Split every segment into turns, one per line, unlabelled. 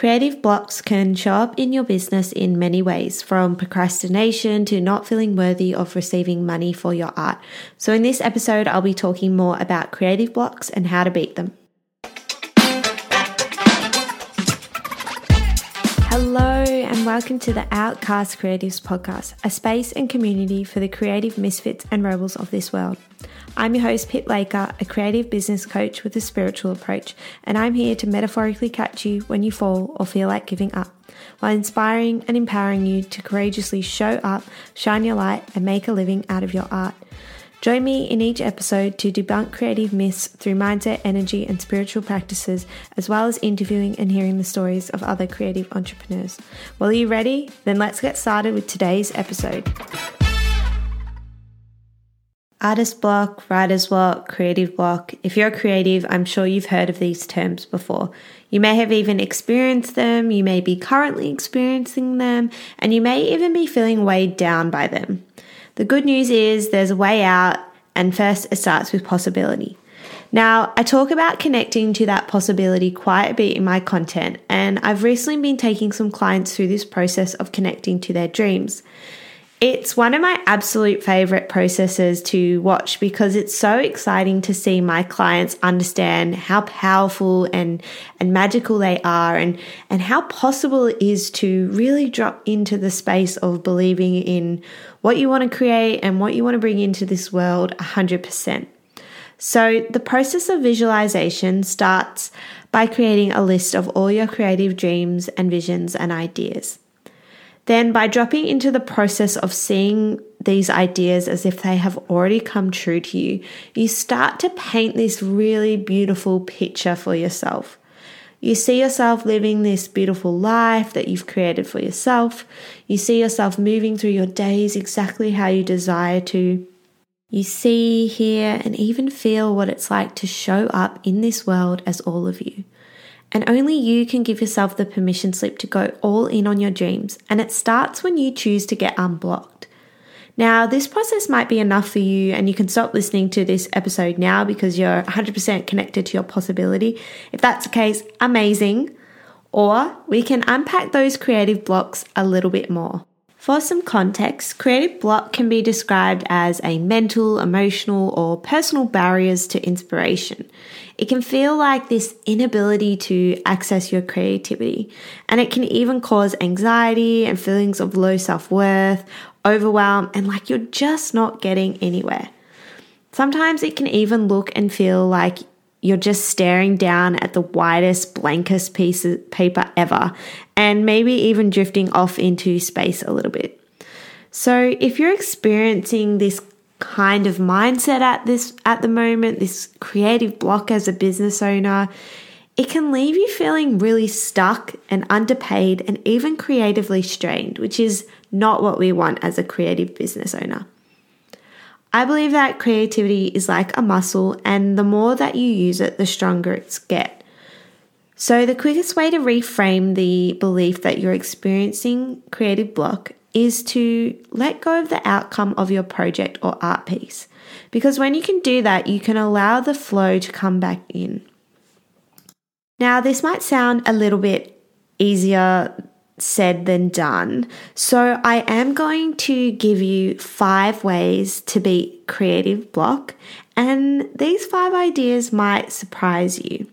Creative blocks can show up in your business in many ways, from procrastination to not feeling worthy of receiving money for your art. So, in this episode, I'll be talking more about creative blocks and how to beat them. Welcome to the Outcast Creatives Podcast, a space and community for the creative misfits and rebels of this world. I'm your host, Pip Laker, a creative business coach with a spiritual approach, and I'm here to metaphorically catch you when you fall or feel like giving up, while inspiring and empowering you to courageously show up, shine your light, and make a living out of your art. Join me in each episode to debunk creative myths through mindset, energy, and spiritual practices, as well as interviewing and hearing the stories of other creative entrepreneurs. Well, are you ready? Then let's get started with today's episode. Artist block, writer's block, creative block. If you're creative, I'm sure you've heard of these terms before. You may have even experienced them, you may be currently experiencing them, and you may even be feeling weighed down by them. The good news is there's a way out, and first it starts with possibility. Now, I talk about connecting to that possibility quite a bit in my content, and I've recently been taking some clients through this process of connecting to their dreams. It's one of my absolute favorite processes to watch because it's so exciting to see my clients understand how powerful and, and magical they are and, and how possible it is to really drop into the space of believing in what you want to create and what you want to bring into this world 100%. So, the process of visualization starts by creating a list of all your creative dreams and visions and ideas. Then, by dropping into the process of seeing these ideas as if they have already come true to you, you start to paint this really beautiful picture for yourself. You see yourself living this beautiful life that you've created for yourself. You see yourself moving through your days exactly how you desire to. You see, hear, and even feel what it's like to show up in this world as all of you. And only you can give yourself the permission slip to go all in on your dreams. And it starts when you choose to get unblocked. Now, this process might be enough for you, and you can stop listening to this episode now because you're 100% connected to your possibility. If that's the case, amazing. Or we can unpack those creative blocks a little bit more. For some context, creative block can be described as a mental, emotional, or personal barriers to inspiration. It can feel like this inability to access your creativity, and it can even cause anxiety and feelings of low self worth, overwhelm, and like you're just not getting anywhere. Sometimes it can even look and feel like you're just staring down at the widest, blankest piece of paper ever, and maybe even drifting off into space a little bit. So, if you're experiencing this kind of mindset at this at the moment, this creative block as a business owner, it can leave you feeling really stuck and underpaid and even creatively strained, which is not what we want as a creative business owner. I believe that creativity is like a muscle, and the more that you use it, the stronger it's get. So, the quickest way to reframe the belief that you're experiencing creative block is to let go of the outcome of your project or art piece. Because when you can do that, you can allow the flow to come back in. Now, this might sound a little bit easier said than done. So, I am going to give you five ways to beat creative block, and these five ideas might surprise you.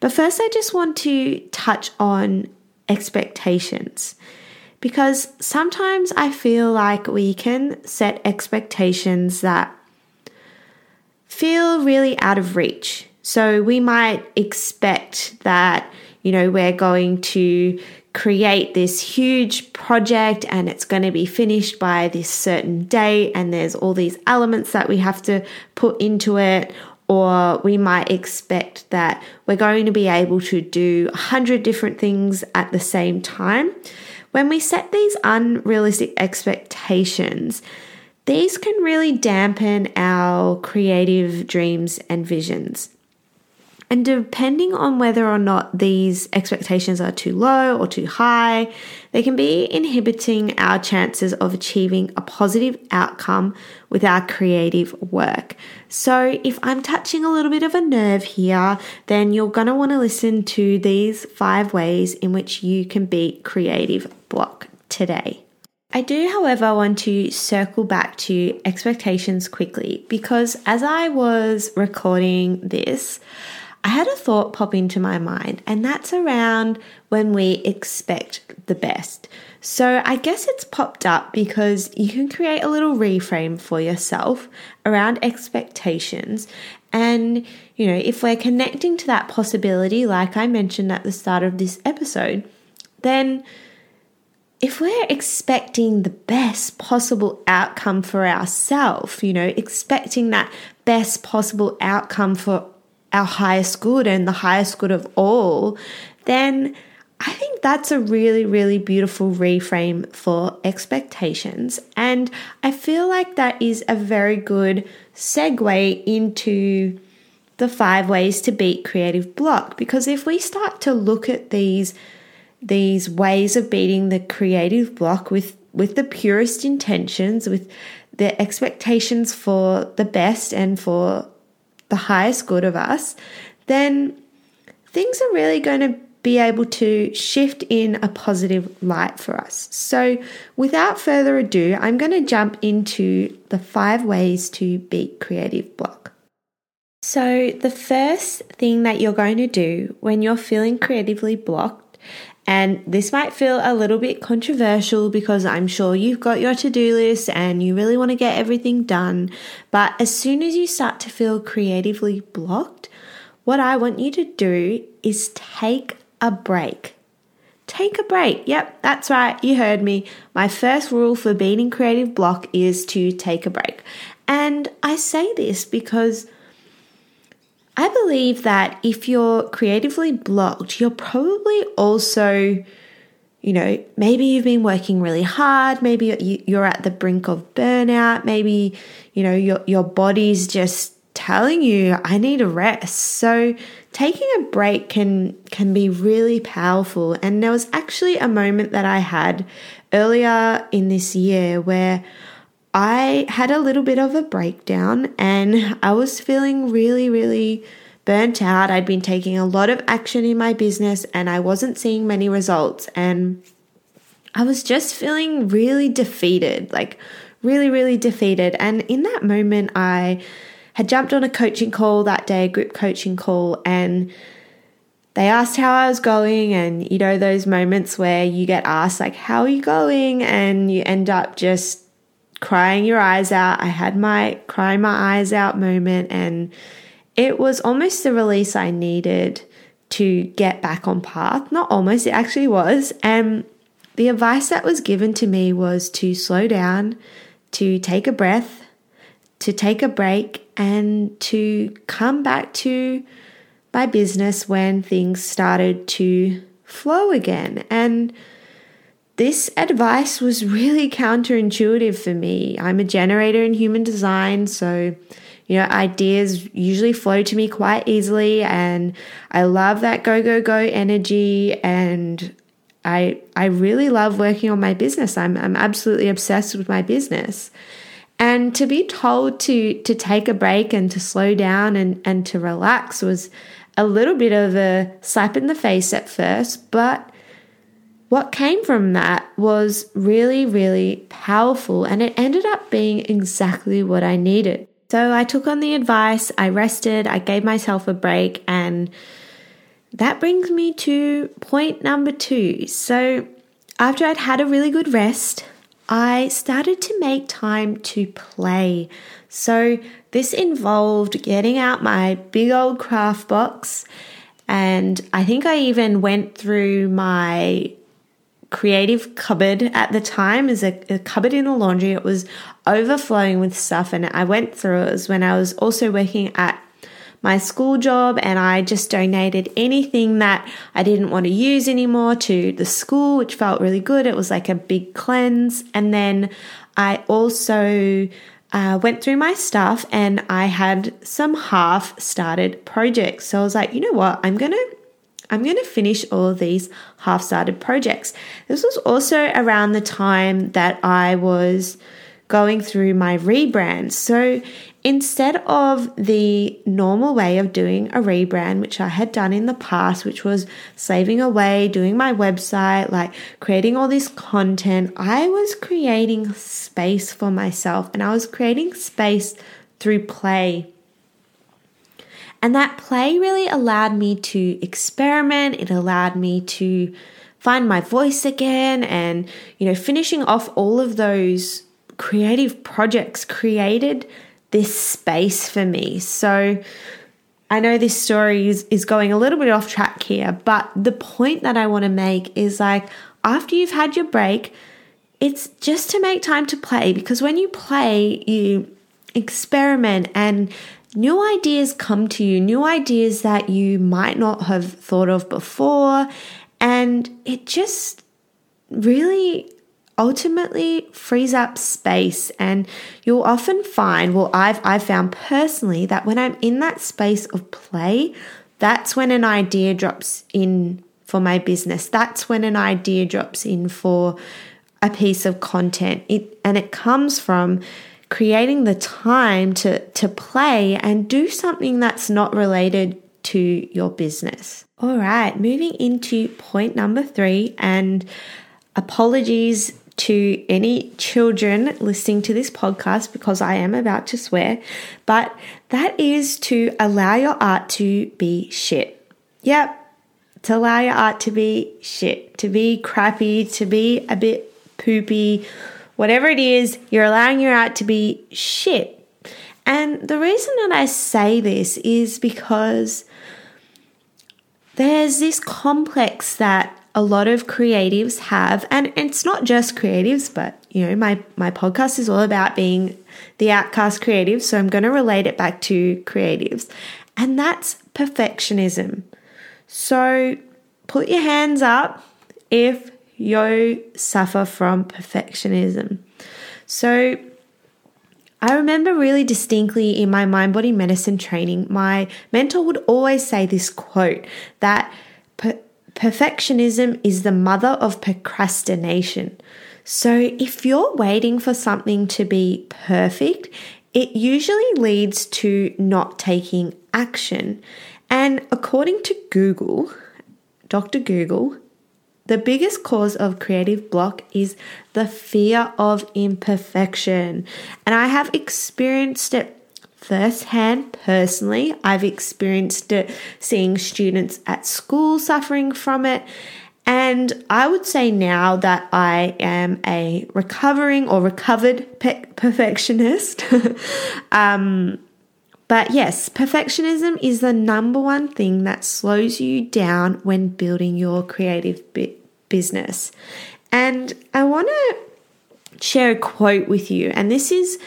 But first, I just want to touch on expectations because sometimes I feel like we can set expectations that feel really out of reach. So, we might expect that, you know, we're going to create this huge project and it's going to be finished by this certain date and there's all these elements that we have to put into it. Or we might expect that we're going to be able to do 100 different things at the same time. When we set these unrealistic expectations these can really dampen our creative dreams and visions And depending on whether or not these expectations are too low or too high, they can be inhibiting our chances of achieving a positive outcome with our creative work. So, if I'm touching a little bit of a nerve here, then you're going to want to listen to these five ways in which you can beat creative block today. I do, however, want to circle back to expectations quickly because as I was recording this, I had a thought pop into my mind, and that's around when we expect the best. So I guess it's popped up because you can create a little reframe for yourself around expectations. And, you know, if we're connecting to that possibility, like I mentioned at the start of this episode, then if we're expecting the best possible outcome for ourselves, you know, expecting that best possible outcome for our highest good and the highest good of all, then I think that's a really, really beautiful reframe for expectations. And I feel like that is a very good segue into the five ways to beat creative block. Because if we start to look at these, these ways of beating the creative block with, with the purest intentions, with the expectations for the best and for the highest good of us, then things are really going to be able to shift in a positive light for us. So, without further ado, I'm going to jump into the five ways to beat creative block. So, the first thing that you're going to do when you're feeling creatively blocked and this might feel a little bit controversial because I'm sure you've got your to do list and you really want to get everything done. But as soon as you start to feel creatively blocked, what I want you to do is take a break. Take a break. Yep, that's right. You heard me. My first rule for beating creative block is to take a break. And I say this because I believe that if you're creatively blocked, you're probably also, you know, maybe you've been working really hard, maybe you're at the brink of burnout, maybe, you know, your, your body's just telling you I need a rest. So taking a break can can be really powerful. And there was actually a moment that I had earlier in this year where I had a little bit of a breakdown and I was feeling really, really burnt out. I'd been taking a lot of action in my business and I wasn't seeing many results. And I was just feeling really defeated, like really, really defeated. And in that moment, I had jumped on a coaching call that day, a group coaching call, and they asked how I was going. And you know, those moments where you get asked, like, how are you going? And you end up just crying your eyes out. I had my cry my eyes out moment, and it was almost the release I needed to get back on path. Not almost, it actually was. And the advice that was given to me was to slow down, to take a breath, to take a break, and to come back to my business when things started to flow again. And this advice was really counterintuitive for me. I'm a generator in human design, so you know, ideas usually flow to me quite easily and I love that go go go energy and I I really love working on my business. I'm I'm absolutely obsessed with my business. And to be told to to take a break and to slow down and, and to relax was a little bit of a slap in the face at first, but what came from that was really, really powerful, and it ended up being exactly what I needed. So I took on the advice, I rested, I gave myself a break, and that brings me to point number two. So after I'd had a really good rest, I started to make time to play. So this involved getting out my big old craft box, and I think I even went through my creative cupboard at the time is a, a, cupboard in the laundry. It was overflowing with stuff, and I went through it. it was when I was also working at my school job, and I just donated anything that I didn't want to use anymore to the school, which felt really good. It was like a big cleanse, and then I also uh, went through my stuff and I had some half started projects. So I was like, you know what? I'm going to I'm going to finish all of these half started projects. This was also around the time that I was going through my rebrand. So instead of the normal way of doing a rebrand, which I had done in the past, which was saving away, doing my website, like creating all this content, I was creating space for myself and I was creating space through play. And that play really allowed me to experiment, it allowed me to find my voice again and you know finishing off all of those creative projects created this space for me. So I know this story is, is going a little bit off track here, but the point that I want to make is like after you've had your break, it's just to make time to play because when you play, you experiment and new ideas come to you, new ideas that you might not have thought of before. And it just really ultimately frees up space and you'll often find well I've I've found personally that when I'm in that space of play that's when an idea drops in for my business that's when an idea drops in for a piece of content it and it comes from creating the time to to play and do something that's not related to your business all right moving into point number 3 and apologies to any children listening to this podcast because I am about to swear, but that is to allow your art to be shit. Yep, to allow your art to be shit, to be crappy, to be a bit poopy, whatever it is, you're allowing your art to be shit. And the reason that I say this is because there's this complex that a lot of creatives have, and it's not just creatives, but you know, my, my podcast is all about being the outcast creative, so I'm going to relate it back to creatives, and that's perfectionism. So put your hands up if you suffer from perfectionism. So I remember really distinctly in my mind body medicine training, my mentor would always say this quote that Perfectionism is the mother of procrastination. So, if you're waiting for something to be perfect, it usually leads to not taking action. And according to Google, Dr. Google, the biggest cause of creative block is the fear of imperfection. And I have experienced it firsthand personally. I've experienced it seeing students at school suffering from it. And I would say now that I am a recovering or recovered pe- perfectionist. um, but yes, perfectionism is the number one thing that slows you down when building your creative business. And I want to share a quote with you. And this is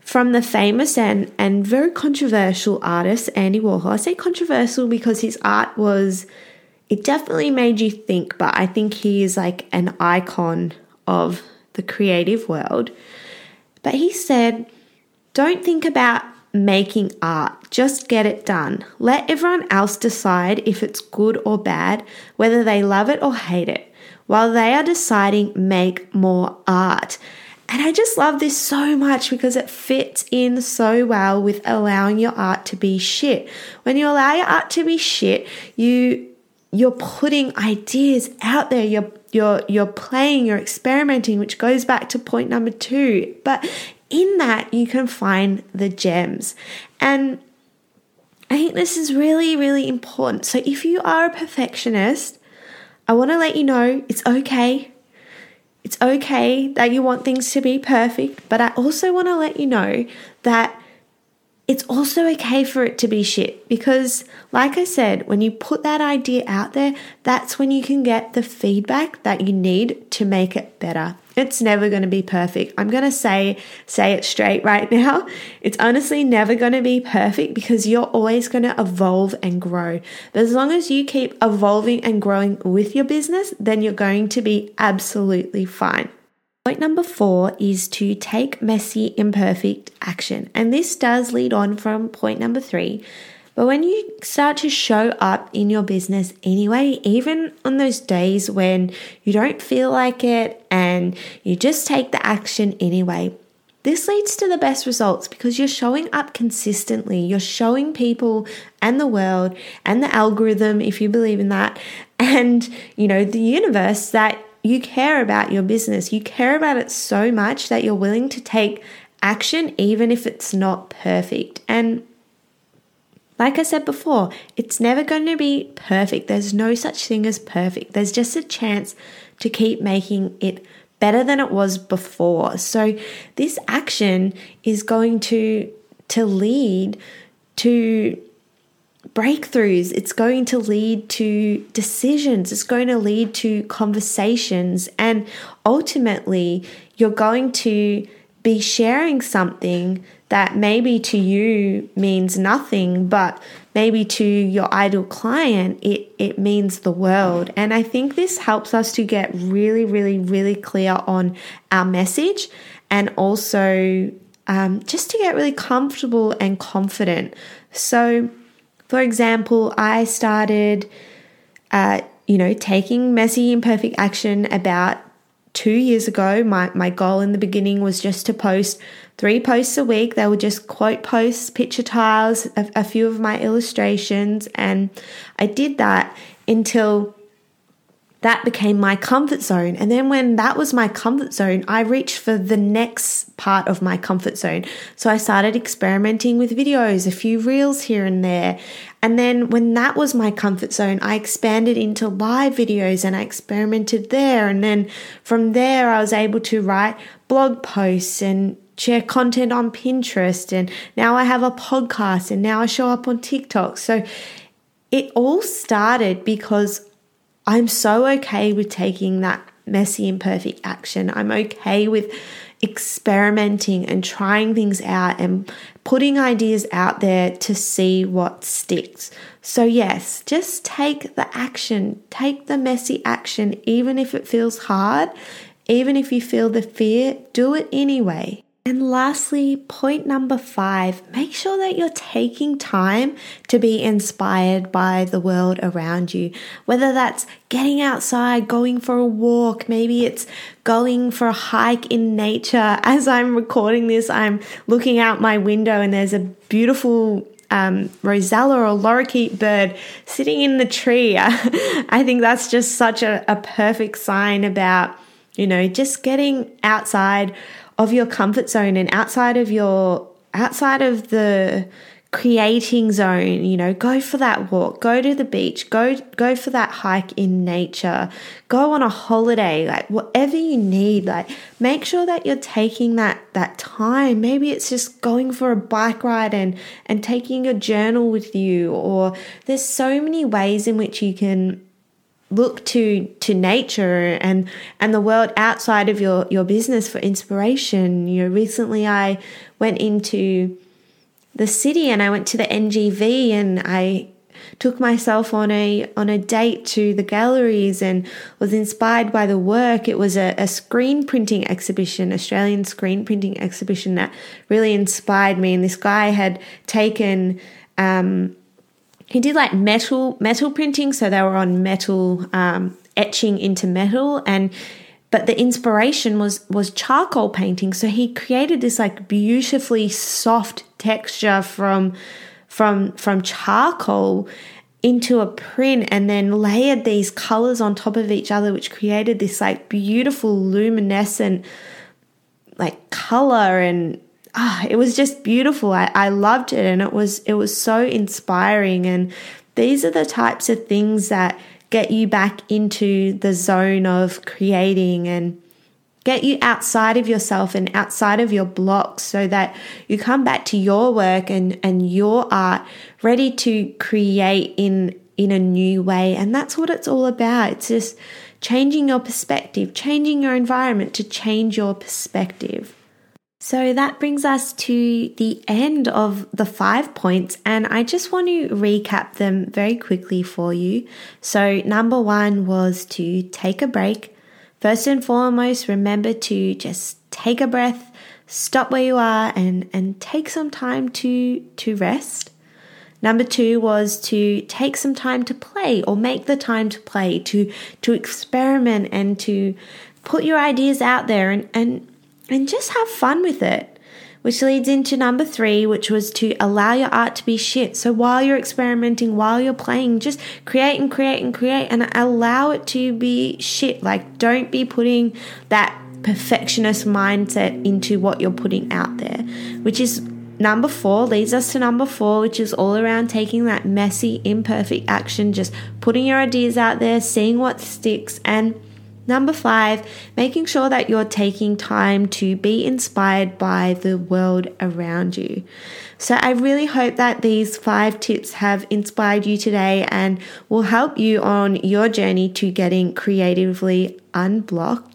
from the famous and, and very controversial artist Andy Warhol. I say controversial because his art was, it definitely made you think, but I think he is like an icon of the creative world. But he said, don't think about making art, just get it done. Let everyone else decide if it's good or bad, whether they love it or hate it. While they are deciding, make more art. And I just love this so much because it fits in so well with allowing your art to be shit. When you allow your art to be shit, you you're putting ideas out there. You're you're you're playing, you're experimenting, which goes back to point number 2. But in that you can find the gems. And I think this is really really important. So if you are a perfectionist, I want to let you know it's okay it's okay that you want things to be perfect, but I also want to let you know that it's also okay for it to be shit because, like I said, when you put that idea out there, that's when you can get the feedback that you need to make it better. It's never going to be perfect. I'm going to say say it straight right now. It's honestly never going to be perfect because you're always going to evolve and grow. But as long as you keep evolving and growing with your business, then you're going to be absolutely fine. Point number four is to take messy, imperfect action. And this does lead on from point number three. But when you start to show up in your business anyway, even on those days when you don't feel like it and you just take the action anyway, this leads to the best results because you're showing up consistently. You're showing people and the world and the algorithm, if you believe in that, and you know, the universe that you care about your business. You care about it so much that you're willing to take action, even if it's not perfect. And like I said before, it's never going to be perfect. There's no such thing as perfect. There's just a chance to keep making it better than it was before. So this action is going to to lead to breakthroughs, it's going to lead to decisions, it's going to lead to conversations, and ultimately, you're going to be sharing something that maybe to you means nothing, but maybe to your ideal client, it, it means the world. And I think this helps us to get really, really, really clear on our message and also um, just to get really comfortable and confident. So, for example, I started, uh, you know, taking messy imperfect action about two years ago. My, my goal in the beginning was just to post three posts a week. They were just quote posts, picture tiles, a, a few of my illustrations. And I did that until that became my comfort zone. And then when that was my comfort zone, I reached for the next part of my comfort zone. So I started experimenting with videos, a few reels here and there. And then when that was my comfort zone, I expanded into live videos and I experimented there. And then from there, I was able to write blog posts and share content on Pinterest. And now I have a podcast and now I show up on TikTok. So it all started because I'm so okay with taking that messy, imperfect action. I'm okay with experimenting and trying things out and putting ideas out there to see what sticks. So, yes, just take the action, take the messy action, even if it feels hard, even if you feel the fear, do it anyway. And lastly, point number five make sure that you're taking time to be inspired by the world around you. Whether that's getting outside, going for a walk, maybe it's going for a hike in nature. As I'm recording this, I'm looking out my window and there's a beautiful um, rosella or lorikeet bird sitting in the tree. I think that's just such a, a perfect sign about, you know, just getting outside of your comfort zone and outside of your outside of the creating zone you know go for that walk go to the beach go go for that hike in nature go on a holiday like whatever you need like make sure that you're taking that that time. Maybe it's just going for a bike ride and and taking a journal with you or there's so many ways in which you can look to to nature and and the world outside of your your business for inspiration. You know recently i went into the city and i went to the ngv and i took myself on a on a date to the galleries and was inspired by the work. It was a, a screen printing exhibition australian screen printing exhibition that really inspired me. And this guy had taken um, he did like metal metal printing, so they were on metal um, etching into metal, and but the inspiration was was charcoal painting. So he created this like beautifully soft texture from from from charcoal into a print and then layered these colors on top of each other which created this like beautiful luminescent like color and ah, it was just beautiful. I, I loved it and it was it was so inspiring. And these are the types of things that get you back into the zone of creating and get you outside of yourself and outside of your blocks so that you come back to your work and, and your art ready to create in in a new way. And that's what it's all about. It's just changing your perspective changing your environment to change your perspective so that brings us to the end of the five points, and I just want to recap them very quickly for you. So, number one was to take a break, First and foremost, remember to just take a breath, stop where you are and and take some time to to rest. Number 2 was to take some time to play or make the time to play, to to experiment and to put your ideas out there and and and just have fun with it. Which leads into number three, which was to allow your art to be shit. So while you're experimenting, while you're playing, just create and create and create and allow it to be shit. Like, don't be putting that perfectionist mindset into what you're putting out there, which is number four leads us to number four, which is all around taking that messy, imperfect action, just putting your ideas out there, seeing what sticks, and Number five, making sure that you're taking time to be inspired by the world around you. So, I really hope that these five tips have inspired you today and will help you on your journey to getting creatively unblocked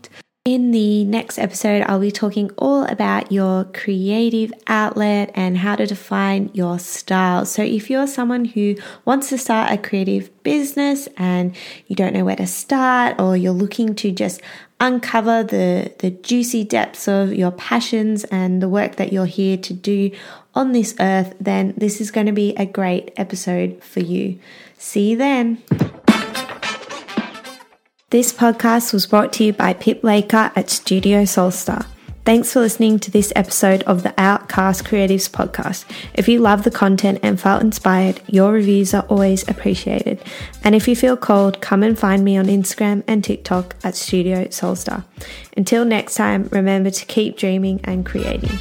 in the next episode, I'll be talking all about your creative outlet and how to define your style. So, if you're someone who wants to start a creative business and you don't know where to start, or you're looking to just uncover the, the juicy depths of your passions and the work that you're here to do on this earth, then this is going to be a great episode for you. See you then. This podcast was brought to you by Pip Laker at Studio Soulstar. Thanks for listening to this episode of the Outcast Creatives podcast. If you love the content and felt inspired, your reviews are always appreciated. And if you feel cold, come and find me on Instagram and TikTok at Studio Soulstar. Until next time, remember to keep dreaming and creating.